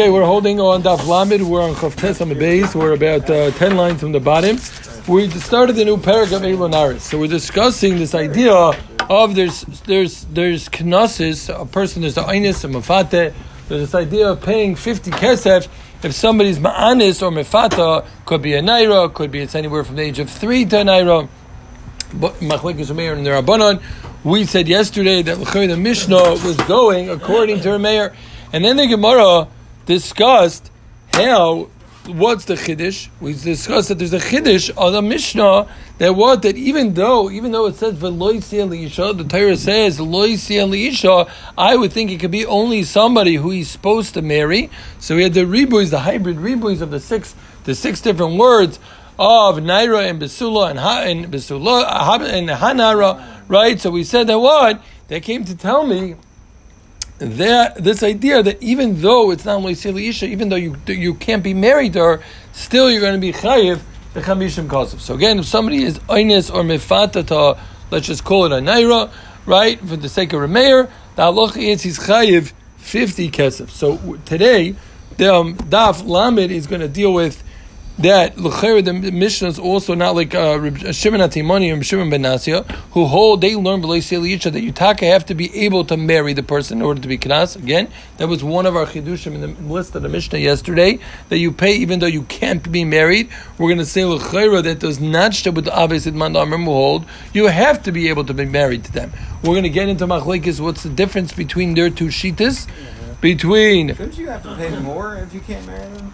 Okay, we're holding on Daf. We're on Chavtes on the base. We're about uh, 10 lines from the bottom. We started the new paragraph of Elonaris. So we're discussing this idea of there's there's there's knosses, a person, there's a einis, a mafate. There's this idea of paying 50 kesef if somebody's ma'anis or mefata, could be a naira, could be it's anywhere from the age of 3 to a naira. But Machlekes Meir and the Rabbanon, we said yesterday that the Mishnah was going according to her mayor. And then the Gemara discussed how what's the chiddush? We discussed that there's a chiddush on the Mishnah that what that even though even though it says veloisi isha, the Torah says loisi isha. I would think it could be only somebody who he's supposed to marry. So we had the ribuis, the hybrid ribuis of the six the six different words of naira and besula and ha and besula and hanara. Right. So we said that what they came to tell me that this idea that even though it's not Loisili Isha, even though you you can't be married to her, still you're going to be chayiv the chamishim kosov. So again, if somebody is oines or mefatata, let's just call it a naira, right, for the sake of mayor, the halacha is he's chayiv fifty kesef. So today, the um, daf lamed is going to deal with that the Mishnah is also not like uh, Shimon Atimoni and Shimon Ben Nasya, who hold they learn that you taka have to be able to marry the person in order to be knas. Again, that was one of our chidushim in the list of the Mishnah yesterday that you pay even though you can't be married. We're going to say l'chayra that does not share with the obvious man who hold you have to be able to be married to them. We're going to get into machlekes. What's the difference between their two shitas? Mm-hmm. Between. Shouldn't you have to pay more if you can't marry them?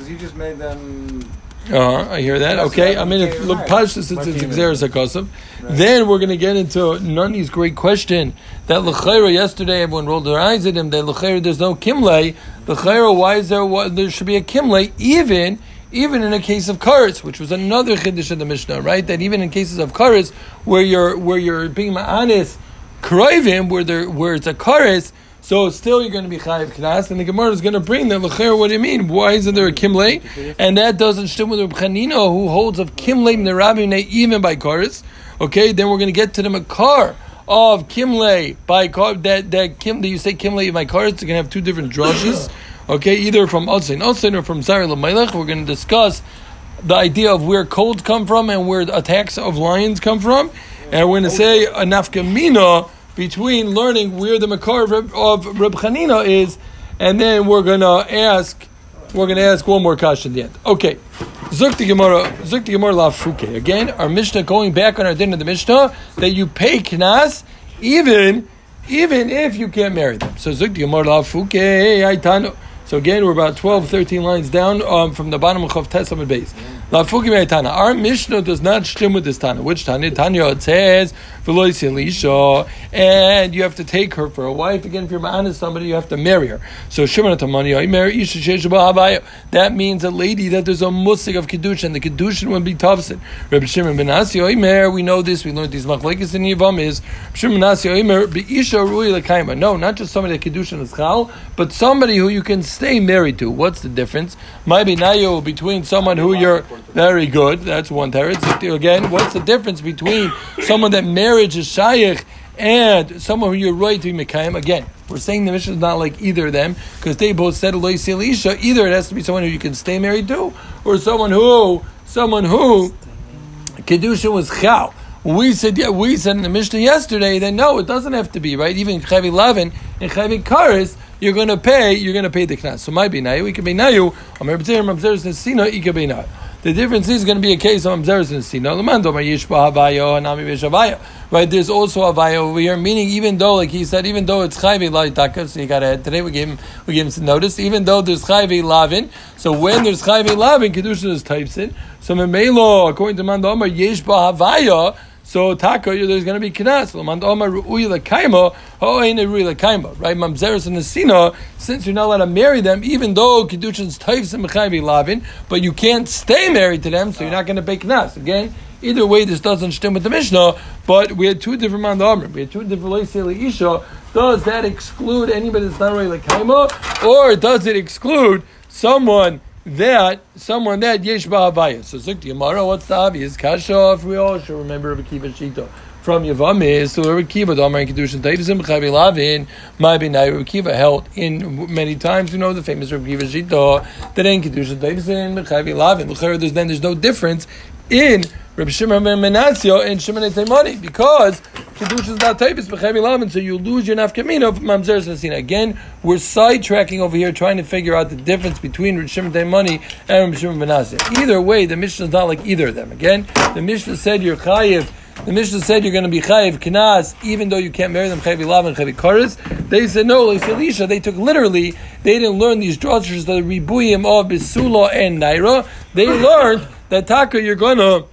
Because you just made them. Uh, I hear that. Okay, I mean, if, look, Pashtus, it's Xeris HaKosav. Then we're going to get into Nani's great question that L'chaira yesterday, everyone rolled their eyes at him, that L'chaira there's no Kimle. L'chaira, why is there, what, there should be a Kimle, even even in a case of karis, which was another chiddush in the Mishnah, right? That even in cases of karis, where you're where you're being ma'anis, kroivim, where there where it's a karis, so still you're going to be chayiv knas, and the Gemara is going to bring that lecher. What do you mean? Why isn't there a kimle? And that doesn't stem with Reb Chanina, who holds of kimle nerabim even by karis. Okay, then we're going to get to the makar of kimle by car that that kim that you say kimle by karis. It's going to have two different drushes. Okay, either from Otzain Otzain or from Zara Lamelech. We're going to discuss the idea of where colds come from and where attacks of lions come from, and we're going to say a nafkamina between learning where the Makar of, Reb Chanina is, and then we're going to ask, we're going to ask one more question at the end. Okay. Zuk the Gemara, Zuk the Gemara Lafuke. Again, our Mishnah going back on our din of the Mishnah that you pay knas even even if you can't marry them. So Zuk the Gemara Lafuke. So again, we're about 12, 13 lines down um, from the bottom of Chav Tesam base. Our Mishnah does not stem with this Tana. Which Tana? Tanya it says, and you have to take her for a wife. Again, if you're honest somebody, you have to marry her. So That means a lady that there's a musik of Kedushin, and the Kedushin would be Tavsin. Rabbi Shimon ben Asi we know this, we learned these machlekes in Yivam is Shimon ben Asi Be'isha Rui Lekaima. No, not just somebody that Kedushin is Chal, but somebody who you can stay married to. What's the difference? Might be Nayo between someone who you're very good. That's one teretz. Again, what's the difference between someone that marriage is shaykh and someone who you're right to be mekayim? Again, we're saying the mission is not like either of them because they both said Eloi Isha. Either it has to be someone who you can stay married to, or someone who someone who kedusha was chal. We said, yeah, we said in the Mishnah yesterday that no, it doesn't have to be right. Even Chavi Lavin and Chavi Karis, you're going to pay. You're going to pay the knas. So might be nayu. We can be nayu. Amar b'tzerim amzeres nesina. It could be nayu. The difference is going to be a case of Amzeres and Sina. Right, there's also a Havaya over here, meaning even though, like he said, even though it's Chayvi Laitaka, so you got to today we gave him we gave him some notice, even though there's Chayvi Lavin, so when there's Chayvi Lavin, Kedusha is types in. So Memelo, according to Mandama, Yesh Havaya, so taka, there's going to be knas. Right, mamzeres and nesina. Since you're not allowed to marry them, even though kiddushin's taifs and mechayvi lavin, but you can't stay married to them, so you're not going to pay knas. Again, either way, this doesn't stem with the Mishnah. But we had two different mandamrim. We had two different leiseli isha. Does that exclude anybody that's not really kaima, or does it exclude someone? That someone that yesh ba'avaya. So Zuk Yamara, what's the obvious? Kasha, if we all should remember of Akiva Shito. from Yavamis to Rabbi Kiva, the Amar Kedushin Taivzim Chavi Lavin, my Benai Rabbi Kiva held in many times. You know the famous Rabbi Kiva Shita that in Kedushin Taivzim Chavi Lavin. There's then there's no difference in Rabbi Shimon ben Menasio and Shimon Taimani because Kiddush is not typus b'chevi lavin, so you lose your nafkamina of mamzer sasina. Again, we're sidetracking over here, trying to figure out the difference between Rabbi Shimon Taimani and Rabbi Shimon Menasio. Either way, the Mishnah is not like either of them. Again, the Mishnah said you're chayiv. The Mishnah said you're going to be chayiv knas, even though you can't marry them chayiv lavin chayiv karis. They said no, like Elisha. They took literally. They didn't learn these drushes, the ribuyim of bisula and naira. They learned that taka you're gonna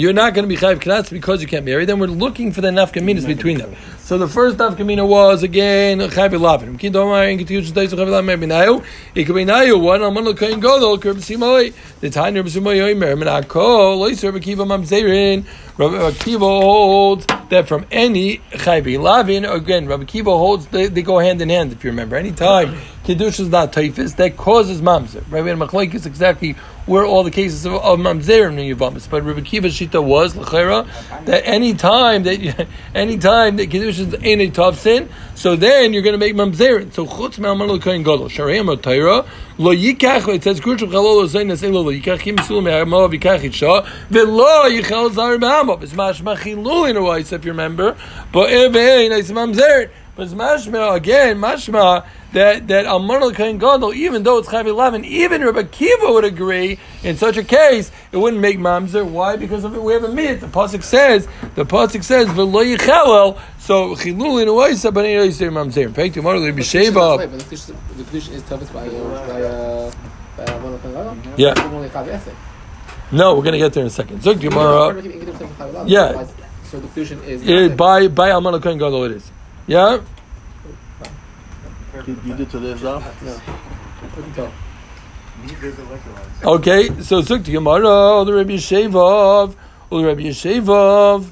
you're not going to be chayiv knas because you can't marry them. We're looking for the nafkaminas between them. So the first nafkamina was again chayiv lavin. Kitiyush days chayiv lavin minayu. Ikabinayu one aman l'kayin gadol kerb simoi. The time Rabbi Simoi yomer menako loiser Rabbi Kiva mamzerin. Rabbi Kiva holds that from any chayiv lavin again. Rabbi Kiva holds they, they go hand in hand. If you remember, any time kiddush is not typhus that causes mamzer. Right? And machlek is exactly where all the cases of, of mamzer in Yavamis. But Rabbi Kiva shita was l'chera that any time that any time that kiddush is in a tough sin, so then you're going to make mamzerin. So chutz me'aman l'kayin gadol sharayim otayra lo yikach. It says kurshav chalol zayin nasei lo yikach kim sul me'amav yikach itcha velo yichal zar me'amav. It's mashma chilul in a way, if you remember. But if it's mamzerin. But it's mashma again, mashma that that Amar Kain Gadol, even though it's Chayav eleven, even Rabbi Kiva would agree in such a case it wouldn't make mamzer. Why? Because of it, we have a myth. The pasuk says the pasuk says v'lo yichelel. So chilul in a way, but anyway, say mamzer. In fact, tomorrow Rabbi Sheva. The Kedushin is toughest by uh, by Kain Gadol. Yeah. Only Chayav Esek. No, we're going to get there in a second. Zog Gemara. Yeah. So the fusion is It, by by Amar Kain Gadol it is. Yeah. You, you did to this now? Okay, so Zuk to Gemara, the Rabbi Shevov, the Rabbi Shevov,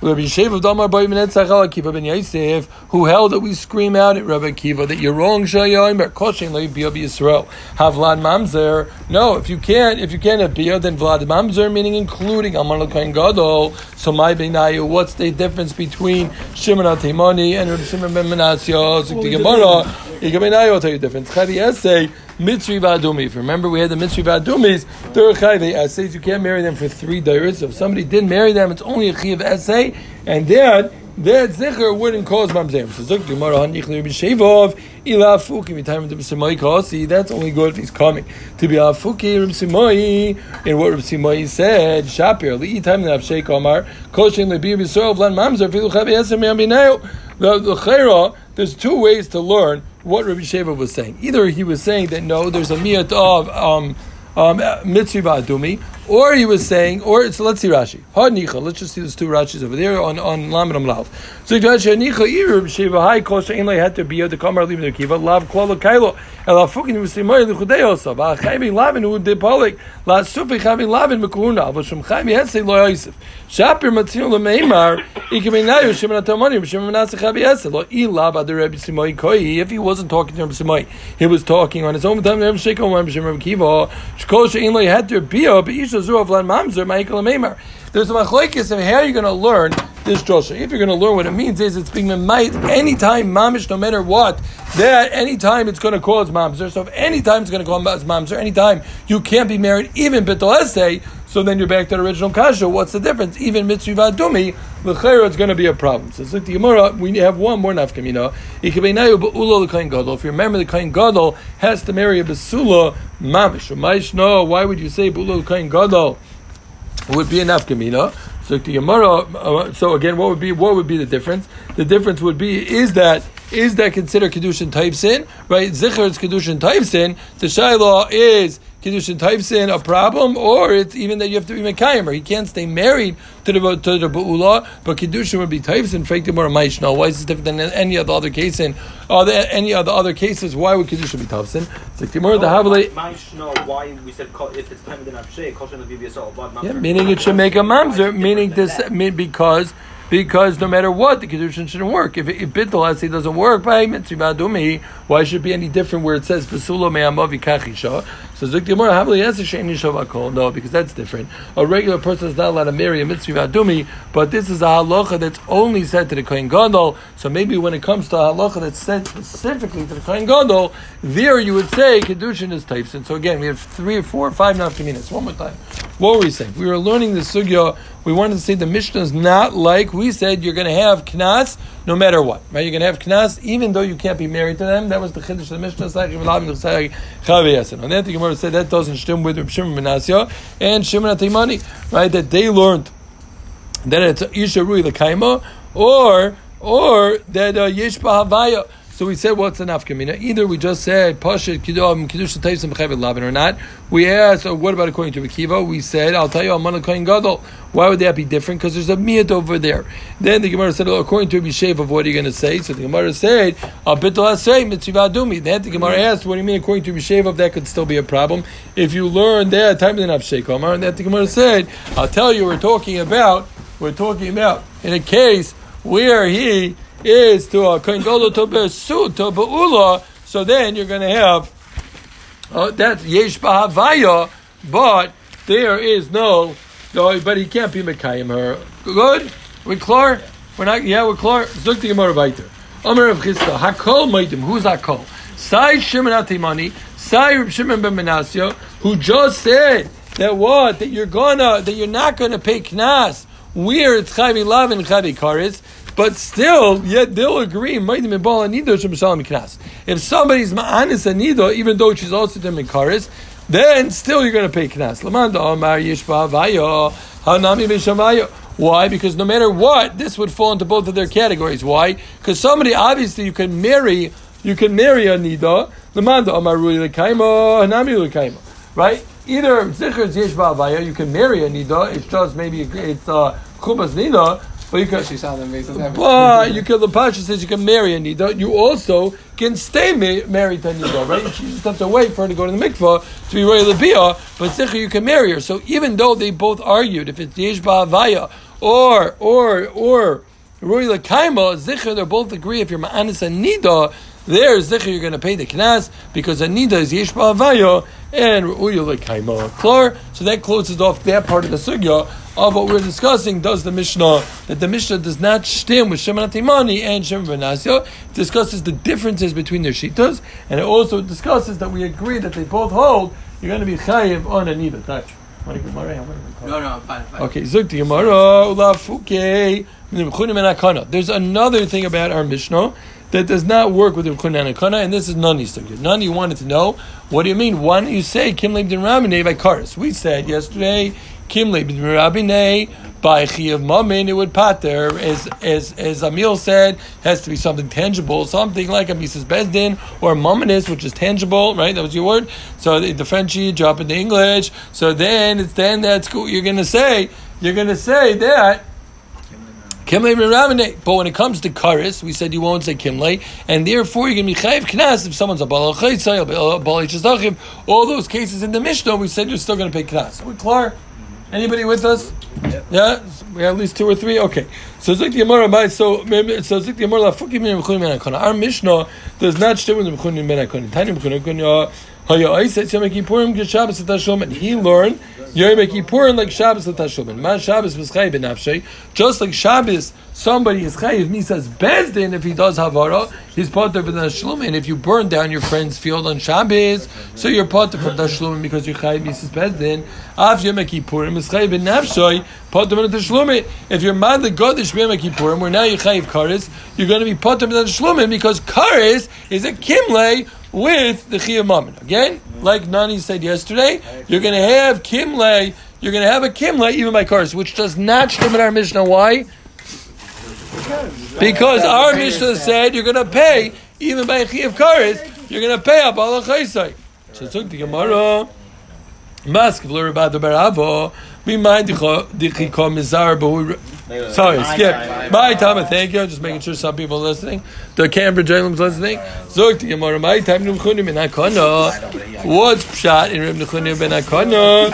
Rabbi Shevov Damar Bar Netzach Al Akiva ben Yosef, who held that we scream out at Rabbi Akiva that you're wrong, Shayomer Koshin Leib Bia Yisrael Havlad Mamzer. No, if you can't, if you can't have Bia, then Vlad Mamzer, meaning including Amar Lekain Gadol. So my Beinayu, what's the difference between Shimon Atimani and Rabbi Shimon ben Menasya? Zuk to Gemara, Ikabeinayu, I'll tell you the difference. Chavi Essay. Mitzri Vadumi. If you remember, we had the Mitzri Vadumis. They're chayv essays. You can't marry them for three dairies. So if somebody didn't marry them, it's only a chiv essay, and that that zicher wouldn't cause mamzerim. So zuk gemara hanich b'shevov ila fuki v'tayim to b'simai kasi. That's only good if he's coming to be afuki b'simai. And what b'simai said, Shapir li time the avshei kamar koshin lebi b'soil v'lan mamzer filu chav esem yambineu. The the chayra. There's two ways to learn what Rabbi Sheva was saying. Either he was saying that no, there's a miyat of um, um, mitzvah adumi, or he was saying, or so let's see Rashi. Hanicha. Let's just see those two Rashis over there on on Lamed Amlav. So Hanicha Rabbi Sheva Hai Kol Shein Lo had to be the Kamar Lim Kiva Lav Klolo Kailo El Afukin Musimay Luchudeosa Va Chaymi Lavin Hu Depolik La Sufi Chaymi Lavin Mekuna Ava Shem Chaymi Hesei Lo Yosef Shapir Matzil Lemeimar Ikeminayu Shimon Atamani Shimon Menaseh Chavi Hesei Lo Ilav Adar Rabbi Simoy Koi If he wasn't talking to Rabbi Simoy, he was talking on his own time. Rabbi Sheikh Rabbi Shimon Kiva Shkol Shein Lo had to be Isha There's a machlokes of how you're going to learn this drosha. If you're going to learn what it means, is it's being might anytime mamish, no matter what. That anytime it's going to cause mamzer. So if anytime it's going to cause mamzer, anytime you can't be married, even bitol essay. So then you're back to the original kasha. What's the difference? Even mitzvah dumi, l'chayra, it's going to be a problem. So it's like the Gemara. We have one more nafkamina. If you remember, the kain gadol has to marry a besula mamish. No, why would you say bu'ula kain gadol? would be enough kamina. So the Gemara. Uh, so again, what would be what would be the difference? The difference would be is that is that considered kedushin type sin, right? Zikr is kedushin type sin. The shayla is kedushin type sin a problem, or it's even that you have to be mekayim, or he can't stay married to the to the ba'ula, but Kiddushin would be type sin. Fake the more maishna. Why is this different than any other other case in uh, the, any other other cases? Why would Kiddushin be type sin? It's like the more the havale. Maishna. Why we said if it's time within Avshay, kosher the Yeah, meaning it should make a mamzer, meaning this because because no matter what, the kedushin shouldn't work. If if bittul say doesn't work by mitzvah dumi, why should it be any different where it says basula me'amavi kachisha? So Zuk Gemara, Havli Yasser Shein Yishov Hakol. No, because that's different. A regular person is not allowed to marry a mitzvah adumi, but this is a halacha that's only said to the Kohen Gadol. So maybe when it comes to a halacha that's said specifically to the Kohen Gadol, there you would say kedushin is taifsin. So again, we have three or four or five. One more time. What were we saying? We were learning the sugya. We wanted to say the Mishnah is not like we said. You're going to have knas no matter what, right? You're going to have knas even though you can't be married to them. That was the chiddush of the Mishnah. And then the Gemara said that doesn't stem with Reb Shimon ben Asya and Shimon Atimani, right? That they learned that it's isha rui lekaima or or that uh, yesh havaya. So we said, what's enough kamina? Either we just said pashat kiddush taisim b'chayvet labin or not. We asked, oh, what about according to Rekiva? We said, I'll tell you, I'm on a kohen gadol. Why would that be different? Because there's a miyat over there. Then the Gemara said, oh, according to Bishev, of what are you going to say? So the Gemara said, I'll bittul asay. Then the Gemara asked, what do you mean according to Bishev, of that could still be a problem? If you learn that, time than Avshei Omar, and that the Gemara said, I'll tell you, we're talking about, we're talking about in a case where he is to a kohen to besu to beula. So then you're going to have uh, that's yesh b'havaya, but there is no, but he can't be mekayim her. Good, we clear. We're not. Yeah, we're clear. Zuk the Gemara weiter. Omer of Chisda Hakol Maidim. Who's Hakol? Sai Shimon Atimani. Sai Reb Shimon ben Menasio, who just said that what that you're gonna that you're not gonna pay knas where it's chayvi lav and chayvi karis. But still, yet they'll agree. If somebody's ma'anis anida, even though she's also to mikaris, then still you're going to pay knas. Why? Because no matter what, this would fall into both of their categories. Why? Because somebody obviously you can marry, you can marry a nida. Right? Either you can marry a nida. It's just maybe it's uh, nida. But you can, She saw them based on but you can. The pasha says you can marry a nida. You also can stay ma- married to a nida, right? You just have to wait for her to go to the mikvah to be ready to be But zichar, you can marry her. So even though they both argued if it's yesh ba'avaya or or or Rui Lakaima, Zichar, they both agree if you're Ma'anis and Nida, there, Zichar, you're going to pay the Knas because a Nida is Yesh Ba'avayo and Rui Lakaima. Clear? So that closes off that part of the Sugya of what we're discussing. Does the Mishnah, that the Mishnah does not stem with Shemon Atimani and Shemon Benasio. It discusses the differences between their Shitas and it also discusses that we agree that they both hold you're going to be Chayiv on a Nida. Touch. Want to get Maria? No, no, fine, fine. Okay, Zuk the Gemara, Ulafuke, Mchunim and Akana. There's another thing about our Mishnah that does not work with Mchunim and Akana, and this is Nani's Sugya. Nani wanted to know, what do you mean? Why don't you say Kim Leib Din by Karis? We said yesterday, Kim Leib Din Rabinei by Chiyav Mamin, it would pater, as, as, as Emil said, has to be something tangible, something like a Mises Bezdin or Maminis, which is tangible, right? That was your word. So the, the French you drop into English. So then it's then that's cool. You're going to say, you're going to say that Kimlei Rabbaneh. But when it comes to karis, we said you won't say Kimlei, and therefore you're going to be chayiv knas if someone's a Balachaytsay, a balal. All those cases in the Mishnah, we said you're still going to pay knas. We clear? Anybody with us? Yeah, we have at least two or three. Okay, so it's like the by so so like the ben. Our Mishnah does not stem with the mchunim ben akona. Tani mchunim And he learned Yom Kippurim like Shabbos Tashlumin. Ma Shabbos was Chayiv Benafshay. Just like Shabbos, somebody is Chayiv. Says Bezdin if he does Havara, he's part of the Tashlumin. If you burn down your friend's field on Shabbos, so you're part of Tashlumin because you're Chayiv. Says Bezdin. Af Yom Kippurim Benafshay. Part of the Tashlumin. If you're mad the Godish Yom Kippurim, where now you're Chayiv Karis, you're going to be part of the Tashlumin because Karis is a Kimle with the Chiyah. Again, like Nani said yesterday, you're going to have Kimle, you're going to have a Kimle even by cars, which does not stem in our Mishnah. Why? Because our Mishnah said you're going to pay even by Chiyah Karis, you're going to pay the Chaysai. So took the Gemara. Mask of Lurabad the Baravo. We mind Chikah Mizar, but we. Sorry, skip. My time, thank you. Just making sure some people are listening. The Cambridge Island's listening. Zog to Gemara. My time, Numchunim ben Akana. What's pshat in Reb Nechunim ben Akana?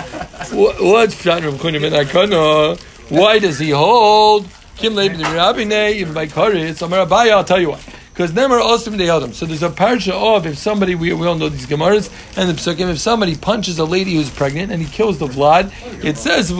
What's pshat in Reb Nechunim ben Akana? Why does he hold? Kim Leib the Rabbinei even by Karitz. Amar Abaya. I'll tell you what. Because Nemar also they held him. So there's a parsha of if somebody we, we all know these gemaras and the psukim. If somebody punches a lady who's pregnant and he kills the vlad, it says.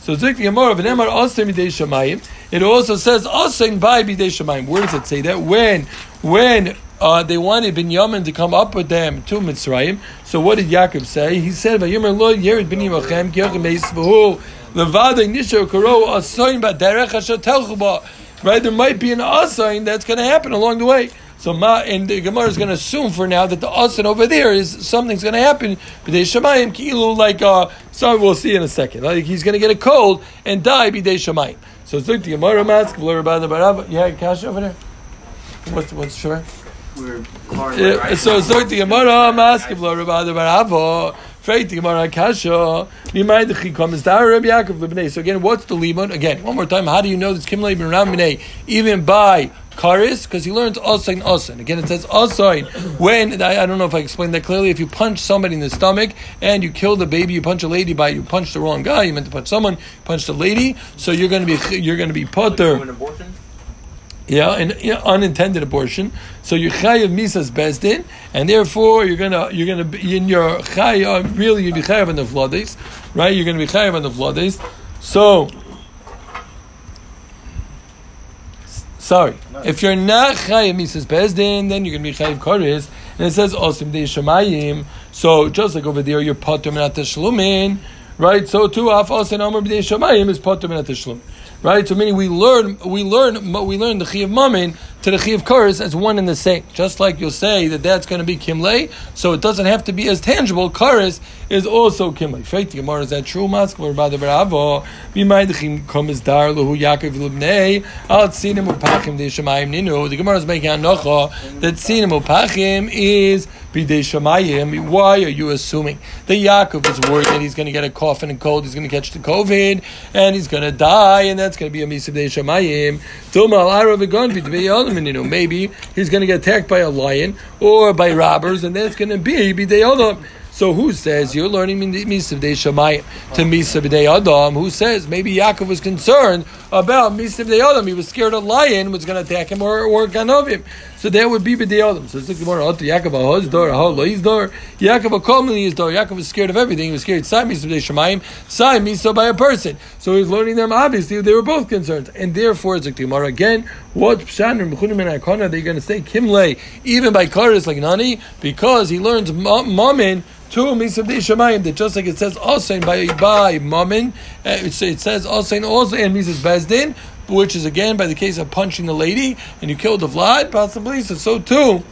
So Zik the Gemara of Nemar midei shamayim. It also says also by bidei shamayim. Where does it say that? When when uh, they wanted Binyamin to come up with them to Mitzrayim. So what did Yaakov say? He said, "Vayomer lo yerid binyamachem kiyachem eisvahu levadei nisho karo asoin b'derech asher telchu ba." Right, there might be an asain that's going to happen along the way. So ma and the Gemara is going to assume for now that the asin over there is something's going to happen. B'dei shamayim kilu like uh, so we'll see in a second. Like he's going to get a cold and die b'dei shamayim. So it's like the Gemara mask. Yeah, cash over there. What's what's sure? We're Yeah, so so the Gemara maskim the. So again, what's the limon? Again, one more time. How do you know that Kimlei ben Ram b'nei even by karis? Because he learns osain osain. Again, it says osain when I, I don't know if I explained that clearly. If you punch somebody in the stomach and you kill the baby, you punch a lady by you punch the wrong guy. You meant to punch someone, punched a lady. So you're going to be you're going to be abortion? Yeah, an unintended abortion. So you're chayav misas besdin, and therefore you're gonna you're gonna be in your chayav. Really, you'll be chayav on the vladis, right? You're gonna be chayav on the vladis. So, sorry, if you're not chayav misas besdin, then you're gonna be chayav koris, and it says osim de shemayim. So just like over there, you're potter minat right? So too af osin amar b'dei shemayim is potter minat. Right, so meaning we learn, we learn, but we learn the chi of mammon to the chi of kurs as one and the same. Just like you'll say that that's going to be kimle, so it doesn't have to be as tangible. Kurs is also kimle. Fake the Gemara is that true? Maskler by the bravo. Be my the chim kom is dar lehu Yaakov libnei al tzinim upachim de shemayim ninu. The Gemara is making anocha that tzinim upachim is shemayim. Why are you assuming that Yaakov is worried that he's going to get a cough and a cold, he's going to catch the COVID, and he's going to die, and that's going to be a misa bidei shemayim? Maybe he's going to get attacked by a lion or by robbers, and that's going to be bidei yodam. So who says you're learning Misa B'dei Shamayim to Misa B'dei Adam? Who says maybe Yaakov was concerned about Misa B'dei Adam? He was scared a lion was going to attack him or, or ganov him. So that would be B'dei Adam. So it's like the more Yaakov Ahoz door, Ahol Loiz door, Yaakov Akomli is door. Yaakov was scared of everything. He was scared Sai Misa B'dei Shamayim, Sai Misa by a person. So he's learning them. Obviously, they were both concerned, and therefore it's like the Gemara again. What Pshan and Mechunim and Akona? They're going to say Kimle even by Karis like Nani because he learns Mammon to misabdei shemayim that just like it says also by by mammon, uh, it, it says also also and misas bezdin, which is again by the case of punching the lady and you killed the vlad possibly. So so too,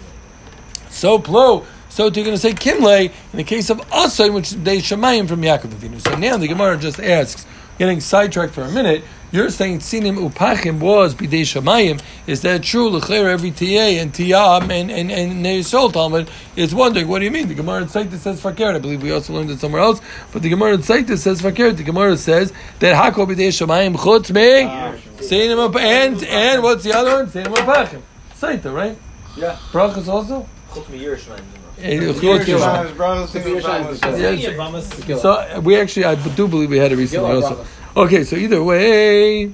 so plo. So too, you're going to say kimle in the case of asain, which is bdei shemayim from Yaakov Avinu. So now the Gemara just asks, getting sidetracked for a minute. You're saying sinim upachim was bidei shamayim. Is that true? L'cher every ta and tiyam and and and Neisol Talmud is wondering what do you mean? The Gemara in Saitis says fakir. I believe we also learned it somewhere else, but the Gemara in Saitis says fakir. The Gemara says that hako bidei shamayim chutz me ah, sinim up and and what's the other one? Sinim upachim. Saita, right? Yeah. Brachas also. Chutz mi Yerushalayim. Eh, chutz Yerushalayim, Yerushalayim. his brothers, Could be his Yerushalayim, brothers. because- Yes. So uh, we actually, I do believe we had a recently also. Okay, so either way,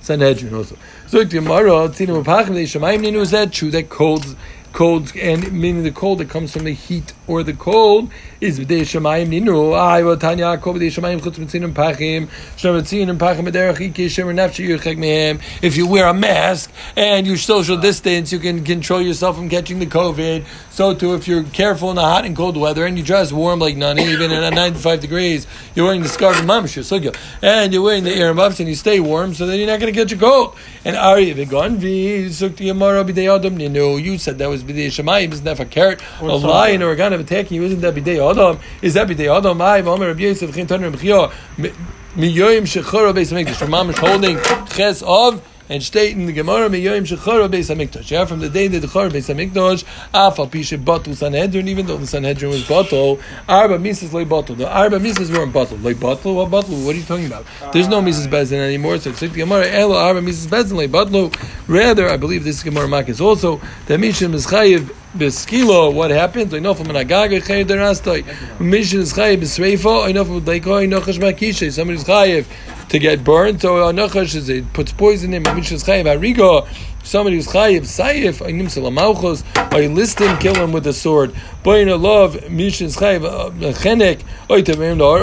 Sanhedrin also. So tomorrow, Tzina Mupachim, they Shemaim Ninu, is that true? That colds, colds, and meaning the cold that comes from the heat or the cold is B'dei Shemayim Ninu. Tanya, Ko B'dei Shemayim Chutz Mitzin Pachim, Pachim B'derech Nafshi Yurchek Mehem. If you wear a mask and you social distance, you can control yourself from catching the COVID. So too, if you're careful in the hot and cold weather and you dress warm like none, even at 95 degrees, you're wearing the scarf of mamash, sugya, and you're wearing the ear buffs and you stay warm, so then you're not going to catch a cold. And Ari Vigon Vi Sukti Yamara B'dei Adam, you know, you said that was B'dei Shemayim, isn't that carrot? A lion or a gun of attacking you, isn't that B'dei Adam? Is that B'dei Adam? I, Omer Rabbi Yosef, Chin Toner Mechio, Miyoyim Shechor Beis HaMikdash, from mamash holding Ches of, and state in the Gemara Miyoyim Shechor Beis HaMikdash. Yeah, from the day that the Chor Beis HaMikdash, Afal Pishe Batul Sanhedrin, even though the Sanhedrin was Batul, Arba Mises Loi Batul. The Arba Mises weren't Batul. Loi Batul? What Batul? What are you talking about? There's no Mises Bezin anymore. So it's like the Gemara, Elo Arba Mises Bezin Loi Batul. Rather, I believe this Gemara Makis also, that Mishim is Chayiv beskilo, what happens? I know from an agaga chayiv derastoi. Mishin is chayiv b'sreifa. I know from leiko. I know chashma kishay. Somebody's chayiv to get burned. So anachash is it puts poison in. Mishin is chayiv hariga. Somebody who's chayiv sayif. I nim salamauchos. List him, kill him with a sword. Boyin love. Mishin chayiv chenek. Oy tevim dar.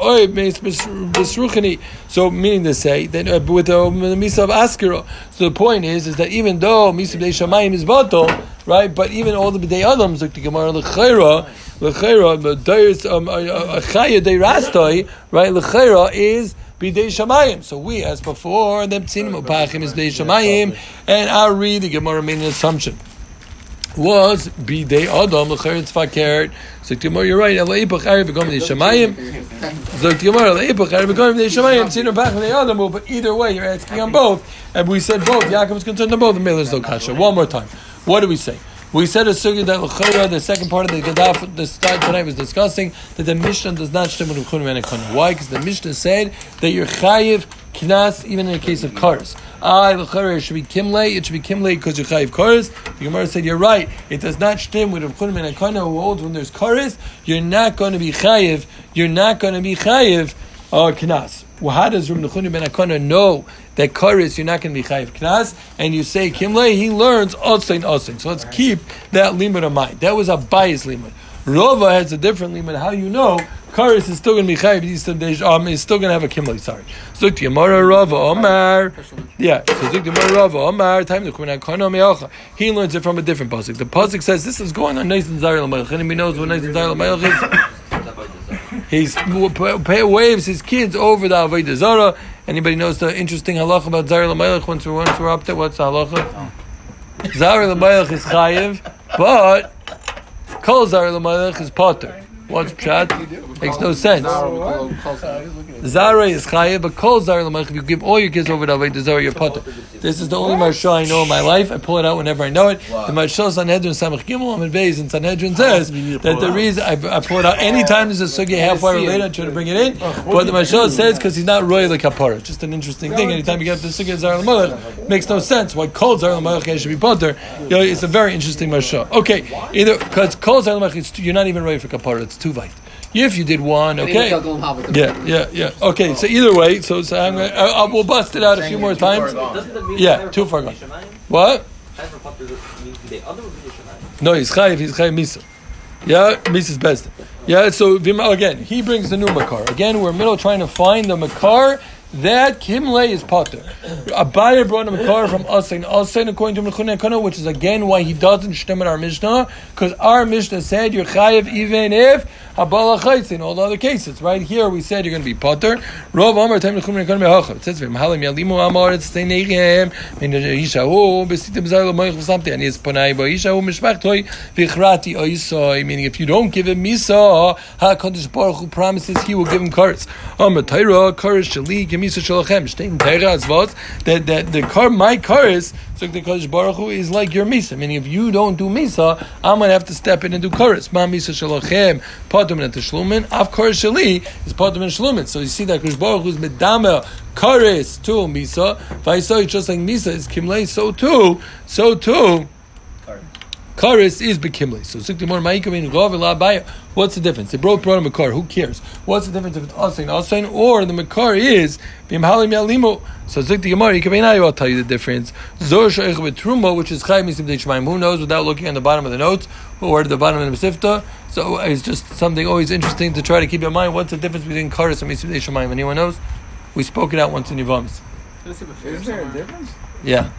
Oy meis besruchani. So meaning to say that uh, with the misa of askero. So the point is, is that even though misa b'dei shamayim is bato right? But even all the b'dei adams like the gemara lechayra, lechayra, but there's um a chaya de rastoi, right? Lechayra is b'dei shamayim. So we, as before, the ptzinim upachim is b'dei shamayim, and I read the gemara made an assumption was b'dei adam lechayra tzvakert. So gemara, you're right. Elay b'chayr v'gom b'dei shamayim. So gemara, elay b'chayr v'gom b'dei shamayim. Ptzinim upachim b'dei adam. But either way, you're asking on both, and we said both. Yaakov is concerned on both. The Miller's no kasha. One more time. What do we say? We said a sugi that l'chayra, the second part of the gadaf, the start tonight was discussing that the Mishnah does not stem with Ekonu. Why? Because the Mishnah said that you're chayiv knas even in the case of cars. I l'chayra, should be kimle, it should be kimle because you're chayiv cars. The Gemara said you're right. It does not stem with Ekonu who holds when there's cars, you're not going to be chayiv, you're not going to be chayiv uh, knas. Well, how does Rum Nechunim ben Akana know that Karis you're not going to be chayiv knas? And you say Kimle, he learns Osain Osain. So let's keep that limit of mind. That was a bias limit. Rova has a different limit. How you know Karis is still going to be chayiv? He's still, um, he's still going to have a Kimle. Sorry. So the Gemara Rava Omar. Yeah. So the Gemara Rava Omar. Time the Kuman Akana Me'acha. He learns it from a different pasuk. The pasuk says this is going on Nathan Zayr Lamayach. Anybody knows what Nathan Zayr Lamayach is? He's waves his kids over the Avodah Zarah. Anybody knows the interesting halacha about Zara Lamelech once we're, once we're up there? What's the halacha? Zara Lamelech is chayiv, but Kol Zara Lamelech is potter. What's pshat? Makes no sense. Zara is chayiv, but Kol Zara Lamelech, if you give all your kids over to Avodah Zarah, you're potter. This is the only marsha I know in my life. I pull it out whenever I know it. The marsha Sanhedrin Samach Gimel Amid Beis in Sanhedrin says that the reason I, I pull it out anytime there's a sugi halfway related, I try to bring it in. But the marsha says because he's not royal like kapara. It's just an interesting thing. Anytime you get the sugi Zara Lamelech, makes no sense. Why Kol Zara Lamelech should be potter? You know, it's a very interesting marsha. Okay, either because Kol Zara Lamelech, you're not even ready for kapara. It's too light. If you did one, okay. Yeah, yeah, yeah. Okay, so either way, so, so I'm gonna, I, I will bust it out a few more times. Yeah, too far gone. What? No, he's chayiv. He's chayiv misa. Yeah, misa's best. Yeah, so again, he brings the new makar. Again, we're middle trying to find the makar. That kimle is potter. Abaye brought him a makar from Asain. Asain according to Mechunei Kana, which is again why he doesn't stem in our Mishnah, because our Mishnah said you're chayiv even if Habala in all the other cases. Right here we said you're going to be potter. Rov Amar Time Mechunei Kana Mehachav. It says Halim Yalimu Amar It's Teinechem Min Yishahu Besitim Zayl Moich V'Samti Ani Esponai Bo Yishahu Mishpachtoi V'Chrati Oisoi. Meaning if you don't give him Misa, HaKadosh Baruch Hu promises he will give him kares. Amar Torah kares Shali Misa Shalachem. Stein Teira Zvot. That that the car my kares so the Kodesh Baruch Hu is like your misa. Meaning, if you don't do misa, I'm gonna have to step in and do kares. Ma misa shalachem patum and teshlumin. Av kares shali is patum and shlumin. So you see that Kodesh Baruch Hu is medama kares to misa. Vaisoy just like misa is kimlei, so too, so too. Karis is bekimli. So Sukti Mor Ma'ikam in Rav Abaya. What's the difference? They both brought a Makar. Who cares? What's the difference if it's Asain Asain or the Makar is Bimhalim Yalimo? So Sukti Gemara Yikabeinayu. I'll tell you the difference. Zor Shaykh Truma, which is Chayim Misim Dechmaim. Who knows without looking on the bottom of the notes or the bottom of the Mesifta? So it's just something always interesting to try to keep in mind. What's the difference between Karis and Misim Dechmaim? Anyone knows? We spoke it out once in Yavamis. Is there a difference? Yeah.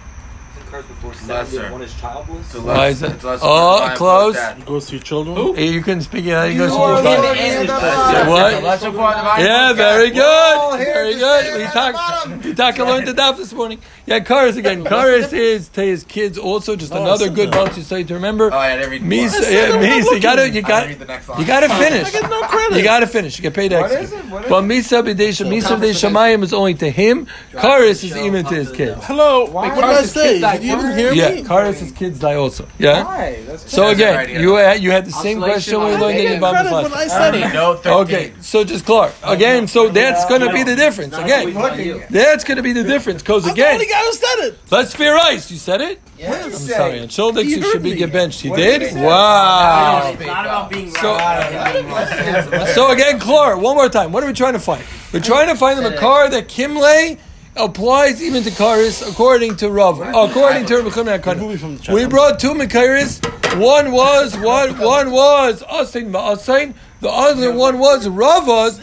Uh, Lesser. One is childless. It's Why is less- it? it's less Oh, close. plus that. Goes to your children. Hey, you couldn't speak it. You go to Oh, your yeah, phone. yeah, Yeah, what? Lesser part of the Yeah, very good. Very good. We talked. We talked. learned the daf this morning. Yeah, Karis again. Karis is to his kids also just Oh, another good said that. bunch you say to remember. Oh, I had every Misa, yeah, Misa. You gotta, you got, read the next line. you gotta finish. I get no credit. You gotta finish. You get paid What extra. is it? What is But Misa b'deisha, Misa b'deisha Shamayim is only to him. Karis is even to his kids. Hello. What did I say? You you didn't hear Yeah, me? Karis's kids die also. Yeah. Why? That's So again, right you had, you had the same Oscillation question we on learned the in Give Baba credit class. when I said it. No, Okay, so just Clark again. So that's going to be the difference again. That's going to be the difference because I'm the again, only guy who said it. let's be right. You said it. What did I'm you sorry. say? And Sholdix, You you should be me. get benched. He What did did. you? Wow. Not about being right. So- it's about being So again, Clark, one more time. What are we trying to find? We're trying to find the Makar that Kimle applies even to Karis according to Rav. Oh, according to Rabbi We brought two Makaris. One was one. One was Asin Ma'asin. The other one was Rava's.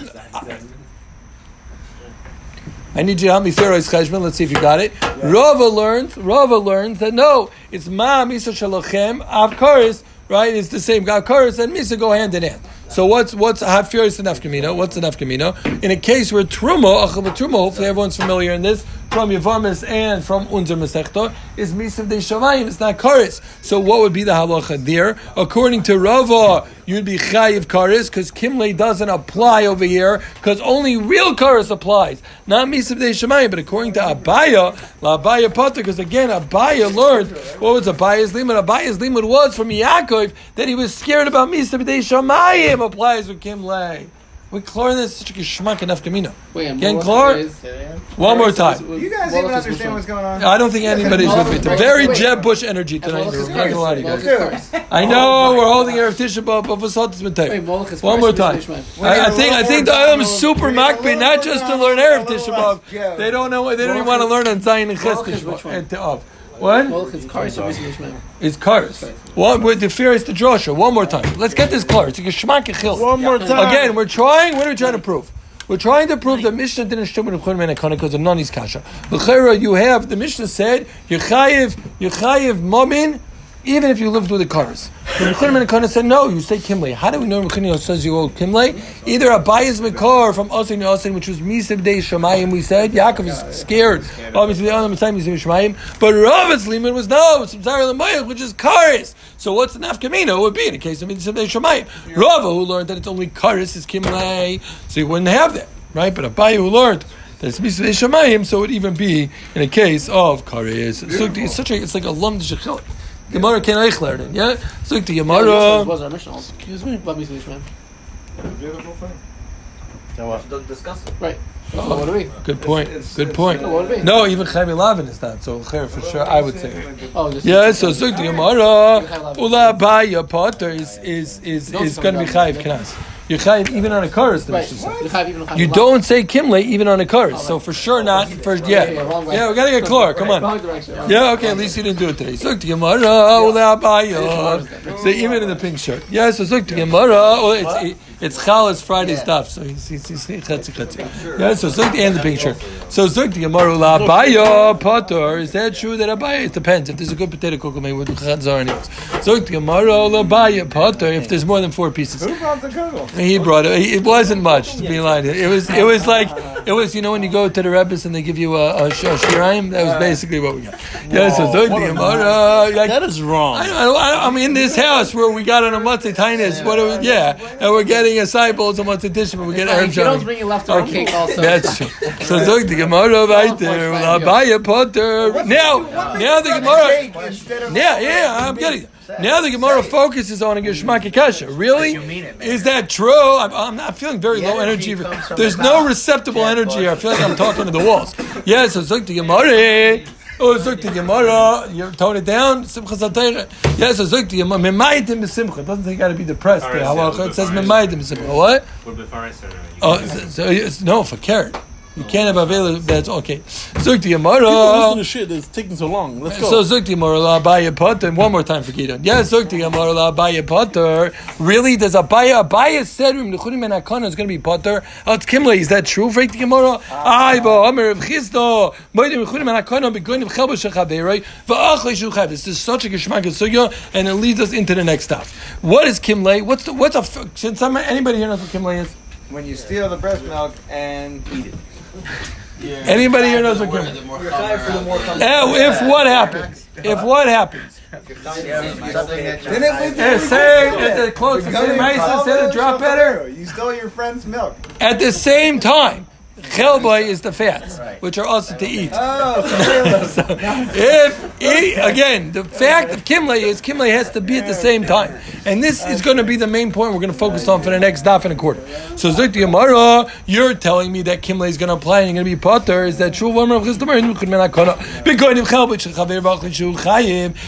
I need you to help me Pharaoh's Cheshbon. Let's see if you got it. Rava learns. Rava learns that no, it's Ma Misa Shalochem Avkaris. Right, it's the same. Avkaris and Misa go hand in hand. So what's what's Hafiris and Nafkamino? What's an Nafkamino? In a case where Truma, Achel Truma, hopefully everyone's familiar in this from Yavamis and from Unzer Masechta is Misav de Shamayim. It's not Karis. So what would be the halacha there? According to Rava, you'd be Chayiv Karis because Kimle doesn't apply over here because only real Karis applies, not Misav de Shamayim. But according to Abaya, La Abaya Potter, because again Abaya learned what was Abaya's limud. Abaya's limud was from Yaakov that he was scared about Misav de Shamayim applies with Kimle. We learn this such a geschmack enough kamino. Wait, and Again, what Clark? is- One more time. You guys even understand what's going on? I don't think anybody's with me. It's a very Wait. Jeb Bush energy And tonight. Moloch is I'm not gonna lie to you Moloch guys. is Karis. I know we're holding Erev Tisha B'Av, but Vasot is Wait, Matei. Moloch is One more time. I, I think I think the Ilam is super Wait, makbe, not just to learn a Erev little Tisha B'Av. They don't know. They don't even want to learn on Zion and Ches Moloch is which Tisha one? Uh, and T'av. What? Moloch is Karis or Mr. Ishmael? It's Karis. One with the fearest to Joshua. One more time. Let's get this clear. It's a geschmack achil. One more time. Again, we're trying. What are we trying to prove? We're trying to prove that Mishnah didn't shtum in Churman and Kana because of Nani's kasha. L'chera, you have the Mishnah said Yechayev Yechayev Momin, even if you lived with the cars. The Churman and Kana said no. You say Kimle. How do we know Mechini says you old Kimle? Either Abayis Mekar from Asin Asin, which was Misib Dei Shemayim. We said Yaakov is scared. Obviously, the other time Misib Shemayim, but Ravet's Liman was no. It's Lemayach, which is Karis. So what's the nafkamina? It would be in the case of Misib Dei Shemayim. Rava, who learned that it's only Karis is Kimle, so you wouldn't have that, right? But Abayi, who learned that it's Misib Shemayim, so it would even be in a case of Karis. So it's such a it's like a lum d'shechil. Gemara can eich learn it, yeah. So the Yeah, Gemara. was our Mishnah also. Excuse me, but Mr. Ishmael. Beautiful thing. Don't discuss it. Right. So what do we? Good point. It's- Good point. What do we? No, even Chaim Lavin is not. So Chaim for sure, I would say. Oh, Yeah, so Zuk the Gemara, Ula Baya Potter is is is, is going to be that. Chayiv Knas. You're Chayiv even on a chorus. the Right. Mishnah. You have even You don't say Kimle even on a chorus. So for sure not first. Yeah, Yeah, wrong way. yeah, we gotta get Clark. Come on. Yeah, okay. At least you didn't do it today. Zuk the Gemara. So even in the pink shirt. Yeah, so Zuk the Gemara. Oh, Well, it's it's Chalas Friday stuff. So he's he's he's chetzi chetzi. Yeah, so Zuk the and the pink shirt. So Zuk the Gemara Ula Baya Potter. Is that true that Abaya? It depends. If there's a good potato cook, maybe with Chazar anyways. Zuk the Gemara Ula Baya Potter. If there's more than four pieces. Who brought the kugel? He brought it. It wasn't much to be lying. It was. It was like. It was. You know when you go to the Rebbe's and they give you a, a, sh- a shiraim. That was basically what we got. Yeah. So Zog the Gemara. like- That is wrong. I, don't- I, don't- I'm in this house where we got an a matzah tainis. What are we? Yeah, and we're getting a side bowls and matzah dish, but we get If Arab you don't bring your leftover Okay. cake also. That's true. So Zog the Gemara right there. Yeah. Labaya Potter. Now, now the Gemara. Cake instead of- Yeah, yeah, I'm getting it. Now the Gemara focuses on a Geshmak Kasha. Really? you mean it, man. Is that true? I'm, I'm not feeling very low energy. energy There's the no top. receptible energy here. I feel like I'm talking to the walls. Yes, it's like the Gemara. Oh, like the Gemara. You tone it down. Simcha Satayra. Yes, like the Gemara. Memaitim b'simcha. It doesn't say you got to be depressed. It says memaitim b'simcha. What? What about Faris or Oh, so, so no for carrot. You can't have avela. That's okay. Zuk the People Gemara. listen to shit. It's taking so long. Let's go. So go. Zukti Morala Abaya Potter. And one more time for Gideon. Yeah, Zukti Morala Abaya Potter. Really? Does Abaya Abaya said Rim Nechunim and Akana is going to be Potter? Oh, it's Kimle. Is that true? Freak the Gemara. Ah. Ay, bo Amir of Chisto. Moedim Nechunim and Akana be going to Chelba Shechaberoi. Va'achle Shuchav. This is such a geschmack of sugya, and it leads us into the next stop. What is Kimle? What's the, what's a f- since some, anybody here knows what Kimle is? When you steal the breast milk and eat it. Anybody here knows what Kimle? You're chayiv for the more Now, if what happens? If what happens? Then it Eh, say at the close to say Mason said a drop better. You stole your friend's milk. At the same time, Chelboy is the fats, Right. which are also to eat. Oh, So if he, again, the fact of Kimle is Kimle has to be at the same time, and this is going to be the main point we're going to focus on for the next daf and a quarter. So Zik the Gemara, you're telling me that Kimle is going to apply and you're going to be potter. Is that true? Warm of Khistum?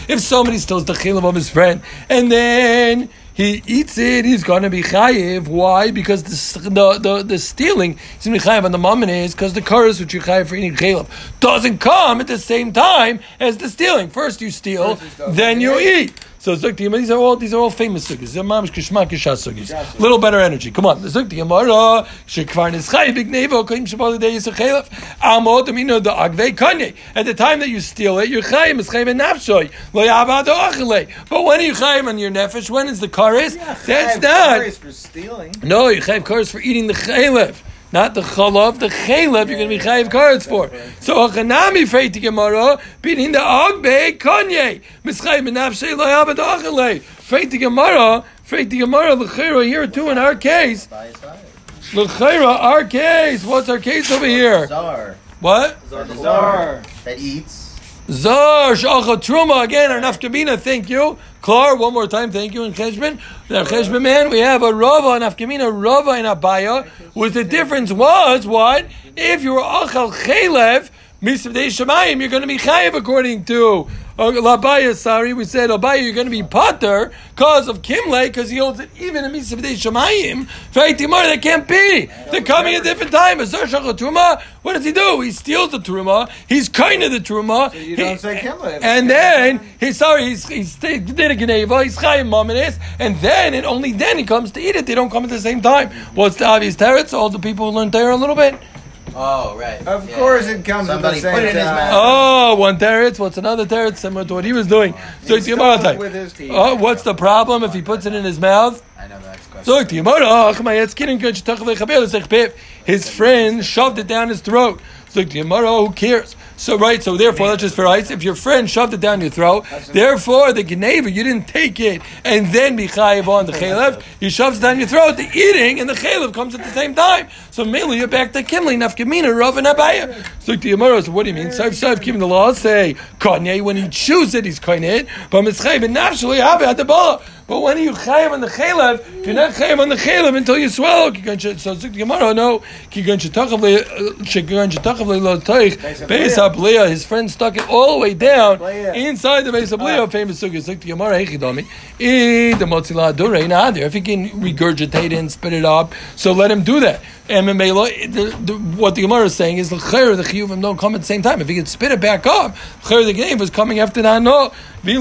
If somebody steals the chilav of his friend and then he eats it, he's going to be chayiv. Why? Because the the the, the stealing is going to be chayiv on the mammon is because the chorus which you chayiv for eating chilav doesn't come at the same time as the stealing. First you steal, then you eat. So Zuk the these are all these are all famous sugis. These are mamish kishma kishas sugis. Little better energy. Come on, Zuk the uh, Gemara shekvar nischay big nevo koim shabal day is a chaylev. Amod amino the agvei kanye. At the time that you steal it, you're chayim is chayim nafshoy lo yabad ochele. But when are you chayim on your nefesh? When is the karis? That's not. for stealing. No, you chayiv kares for eating the chaylev. Not the chalav, the chaylev you're going to be chayiv kares for. So achanami freit Gemara beating the agbe kanye mischayim benafshe lo yabad ochele. Freit Gemara, freit Gemara l'chera here too in our case. By his side. L'chera, our case. What's our case over here? What? Czar. that eats. Zar shacha truma again. Our nafkamina. Thank you, Klar. One more time. Thank you. And cheshbon, the cheshbon man, we have a rava, nafkamina, rava, and abaya. With the difference was what? If you were achal chelev. Misavdei Shemayim, you're going to be chayiv according to Oh, Labaya. Sorry, we said Labaya, you're going to be potter cause of Kimle because he holds it even in Misavdei Shemayim. Feitimar, that can't be. They're coming at a different time. Azar Shachar Truma. What does he do? He steals the truma. He's kind of the truma. You don't say Kimle. and then he's sorry, he's he's he did a geneva, he's chayim mamanis, and then and only then he comes to eat it. They don't come at the same time. What's the obvious teretz? All the people who learn Torah a little bit. Oh, right. Of Yeah. course it comes Somebody at the same put it in his time. mouth. Oh, one teretz. What's another teretz? Similar to what he was doing. So He it's the stole Gemara with his teeth. Oh, what's the problem if he puts it in his mouth? I know the next question. So the Gemara, oh, come on, it's kidding, good, you talk about the Chabel, it's like Pip. His friend shoved it down his throat. So Gemara, who cares? So right, so therefore, that's just for ice. If your friend shoved it down your throat, therefore the Geneva, you didn't take it and then be chayiv on the chalev. He shoves it down your throat. The eating and the chalev comes at the same time. So mainly you're back to Kimli, Nafkamina, Rav and Abaya. So Gemara, so what do you mean? Saif Saif, Kim the law say Kanye when he chews it, he's koined. But mitzchayiv and naturally have it at the ball. But when are you chayiv on the chalev? You're not chayiv on the chalev until you swallow. So Gemara, no. Kigan shetachavle, uh, Beis habliya. His friend stuck it all the way down inside the beis ah. habliya. Famous sukkah. It's like the Gemara hechidami. The motzila durei nadir. If he can regurgitate it and spit it up, so let him do that. And the, the, what the Gemara is saying is the chayyur, the chiyuvim don't come at the same time. If he can spit it back up, chayyur the game was coming after that. No. It's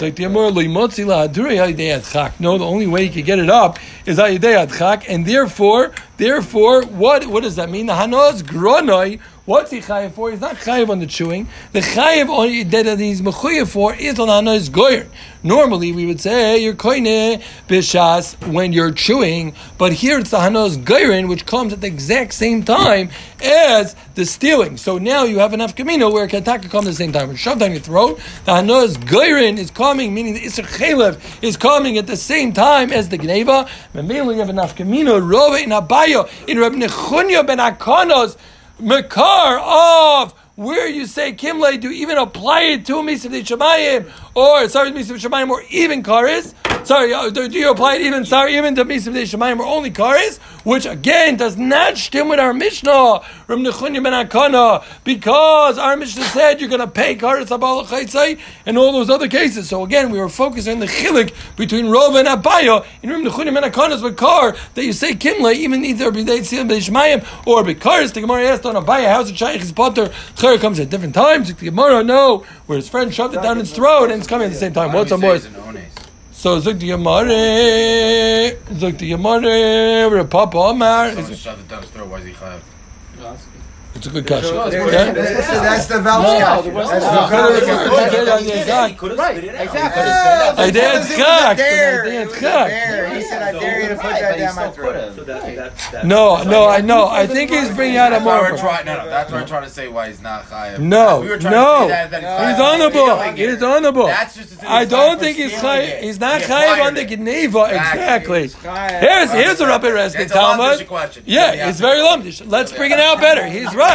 like the Gemara lo motzila durei adchak. No, the only way you can get it up is hayidei adchak, and therefore, therefore, what what does that mean? The hanos gronoi. What's he chayiv for? He's not chayiv on the chewing. The chayiv that he's mechuyev for is on hanos goyer. Normally, we would say you're koine bishas when you're chewing, but here it's the hanos goyrin, which comes at the exact same time as the stealing. So now you have enough kamino where kataka comes at the same time. It's shoved down your throat, the hanos goyrin is coming, meaning the isser chaylev is coming at the same time as the gneva. Memela, you have enough kamino rove in abayo in Reb Nechunya ben Akanos makar of where you say Kimle, do even apply it to Misav Shemayim, or sorry, Misav Shemayim, or even Karis? Sorry, uh, do do you apply it even sorry even to Misav Shemayim or only Karis? Which again does not stem with our Mishnah, Ram Nechunya ben Akana, because our Mishnah said you're going to pay Karis Abal and all those other cases. So again, we were focusing on the chilik between Rova and Abaya in Ram Nechunya ben Akana's Bakar that you say Kimle, even either B'dei Tzim Shemayim or Bekaris. The Gemara asked on Abaya, how's it Shaykh his potter? Chayr comes at different times. The Gemara, no, where his friend shoved it down his throat and it's coming at the same time. What's on more? So Zuk the Gemara, Zuk the Gemara, where Papa Omar. Someone down his throat. Why is he chayav? It's a good question. No, it's There- worse. Yeah? That's the- that's the Valve No, Scout. the worst- That's no, the no, no, no, Right, exactly. Yeah, I did because it was dare. but I did It was a cock. dare. He said, I dare you to put that down my throat. could've. So that, that, that, No, no, I know. I think he's bringing out a more. No, no, that's why we're trying to say why he's not chayav. No, we were trying no. to that, that No. He's chayav. honorable. Stealing. He's honorable. That's just I don't think he's stealing chayiv. it. He's not He chayiv acquired on the. Geneva. Exactly. Here's here's a Rabbi Resnick Talmud. Yeah, Yeah. it's very lumdish. Let's bring it out better. He's right.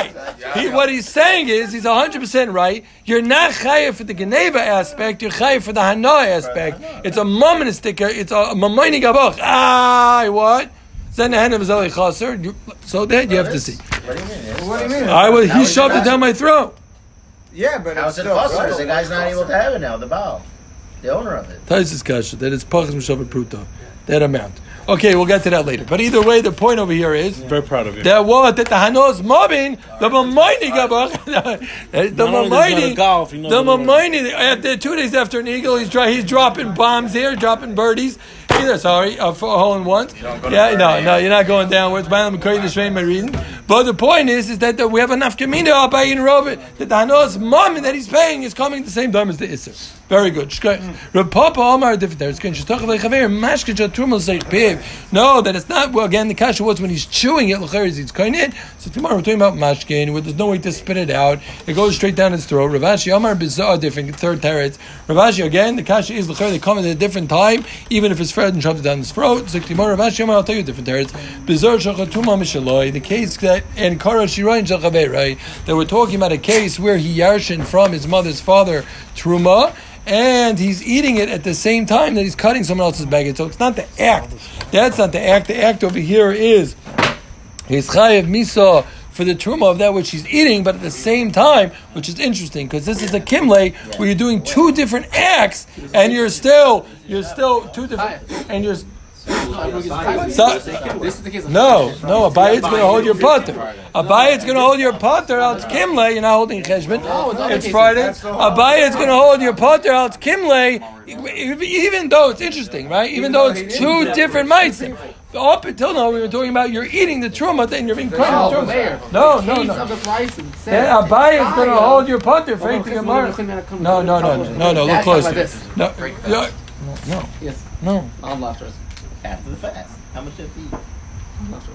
He, what he's saying is he's 100% right. You're not chayiv for the Geneva aspect. You're chayiv for the Hanoi aspect. It's a moment sticker. It's a mamoini gaboch. Ah, what? Then the hand of Zali Chaser. You- So that you have to see. What do you mean? What do you mean? I was. He shoved it it down my throat. Yeah, but How's it's it still possible? The guy's not able to have it now. The Baal, the owner of it. Taisus kasha that it's pachas mishavet pruto. That amount. Okay, we'll get to that later. But either way, the point over here is Very proud of you. that what that the hanos mobbing the gabach the Not only does he know mamayni the golf, the the after two days after an eagle he's dry, he's dropping bombs here dropping birdies either sorry uh, for a hole in ones don't go to yeah no no you're not going downwards by the McCoy the Shvein my reading but the point is is that, that we have enough kamina up by in Robert that the hanos mom that he's paying is coming at the same time as the Isser. Very good. Rav Papa Omar different there it's going to talk about chaver mashkech trumal seich piv no that it's not well again the kasha was when he's chewing it l'cher is he's kainit so tomorrow we're talking about mashkin where there's no way to spit it out it goes straight down his throat Rav Ashi Omar bizarre different third teretz Rav Ashi again the kasha is l'cher they come at a different time even if it's Fred and shoves it down his throat so tomorrow Rav Ashi Omar I'll tell you different teretz bizarre shachatuma mishaloi the case that and Kara Shachaveh right that we're talking about a case where he yarshin from his mother's father truma and he's eating it at the same time that he's cutting someone else's baggage. So it's not the act. That's not the act. The act over here is he's chayev misa for the truma of that which he's eating, but at the same time, which is interesting because this is a kimle where you're doing two different acts and you're still you're still two different and you're So- This is the case. no, no, Abayit's going to hold your potter. Abayit's going to hold your potter. Else Kimle, you're not holding cheshbon. It's Friday. whole- Abayit's going to hold your potter. Else Kimle, even though it's interesting, right? Even though it's two different mites. Up until now, we were talking about you're eating the truma, then you're being cut No, the truma. No, the no, case no. of the price and says- Yeah, going to hold your potter. Hold on, Frank the because Gemara. we're gonna come No, no, no, no, no, no. Look That's like closer. No, no, no, Yes, no. I'm not. After the fast. How much do you eat? I'm not sure.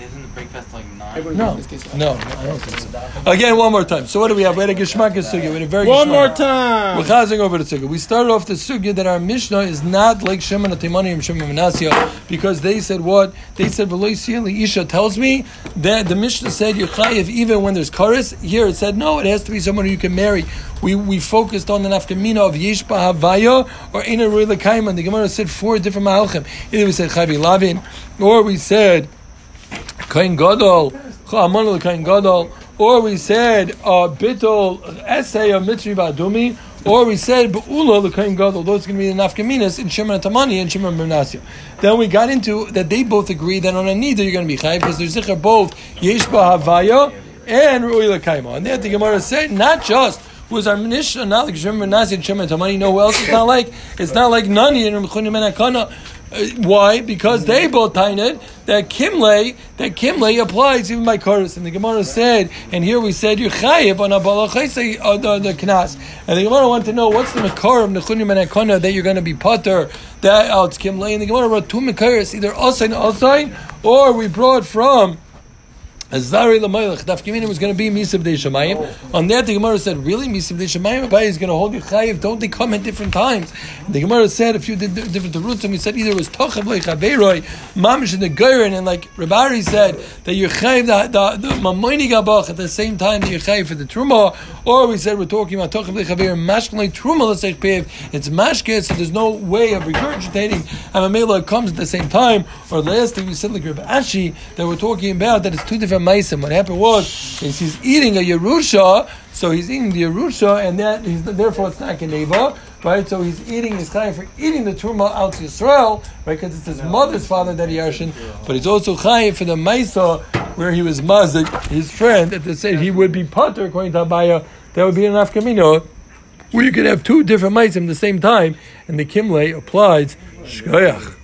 Isn't the breakfast like nine? Everybody No, knows this case. no, I don't think so. Again, one more time. So what do we have? We had a Geshmak Sugya. We had a very One more time. We're chazing over the sugya. We started off the sugya that our Mishnah is not like Shimon Atimani and Shimon Menasya because they said what? They said, V'loi Siyali Isha tells me that the Mishnah said you're chayiv even when there's chorus. Here it said, no, it has to be someone who you can marry. We, we focused on the nafkamina of Yeshba Havaya or Ina Rui Lekaiman. The Gemara said four different Malachim. Either we said Chavi Lavin or we said Kain Gadol, Amanul Kain Gadol, or we said uh, Bitol essay of Mitri Badumi, or we said Be'ula the Kain Gadol. Those are going to be the Nafkaminas in Shimon Tamani and Shimon Bernasya. Then we got into that they both agree that on a neither you're going to be Chayiv because there's Zikr both Yeshba Havaya and Rui Lekaima. And that the Gemara said not just was our Mishnah not like Shimon Bernasya and Shimon Tamani. No, who else it's not like? It's not like Nani and Rechunim and Akana. Uh, Why? Because they both tainted that Kimle, that Kimle applies even by chorus. And the Gemara said, and here we said, you're chayiv on a balachese, uh, the, the knas. And the Gemara wanted to know what's the makar of Nechunim and Ekona that you're going to be potter, that it's Kimle. And the Gemara wrote two makaris, either Osain, Osain, or we brought from Azari Lamayach, Daf was going to be Misa B'dei Shemayim. On that, the Gemara said, really? Misa B'dei Shemayim? Abai is going to hold you chayiv. Don't they come at different times? The Gemara said a few di- di- different and we said either it was Tochav Chaveroi, Mamish and the Geirin, and like Rabari said, that you're chayiv the, the, the Mamoini Gabach at the same time that you're chayiv for the Truma, or we said we're talking about Tochav Chaver, Mashkin Truma L'Sech Pev, it's Mashke, so there's no way of regurgitating, and Mamela comes at the same time, or the last thing we said like Rabbi Ashi, that we're talking about, that it's two different Maisim. What happened was, is he's eating a Yerusha, so he's eating the Yerusha, and that he's, therefore it's not Geneva, right? So he's eating his chayiv for eating the Truma out to Yisrael, right? Because it's his mother's father that he yarshin, but he's also chayiv for the Maisa, where he was mazik, his friend, that they said he would be potter, according to Abaya, that would be an afkamino, where you could have two different Maisim at the same time, and the Kimle applies Shkoyach.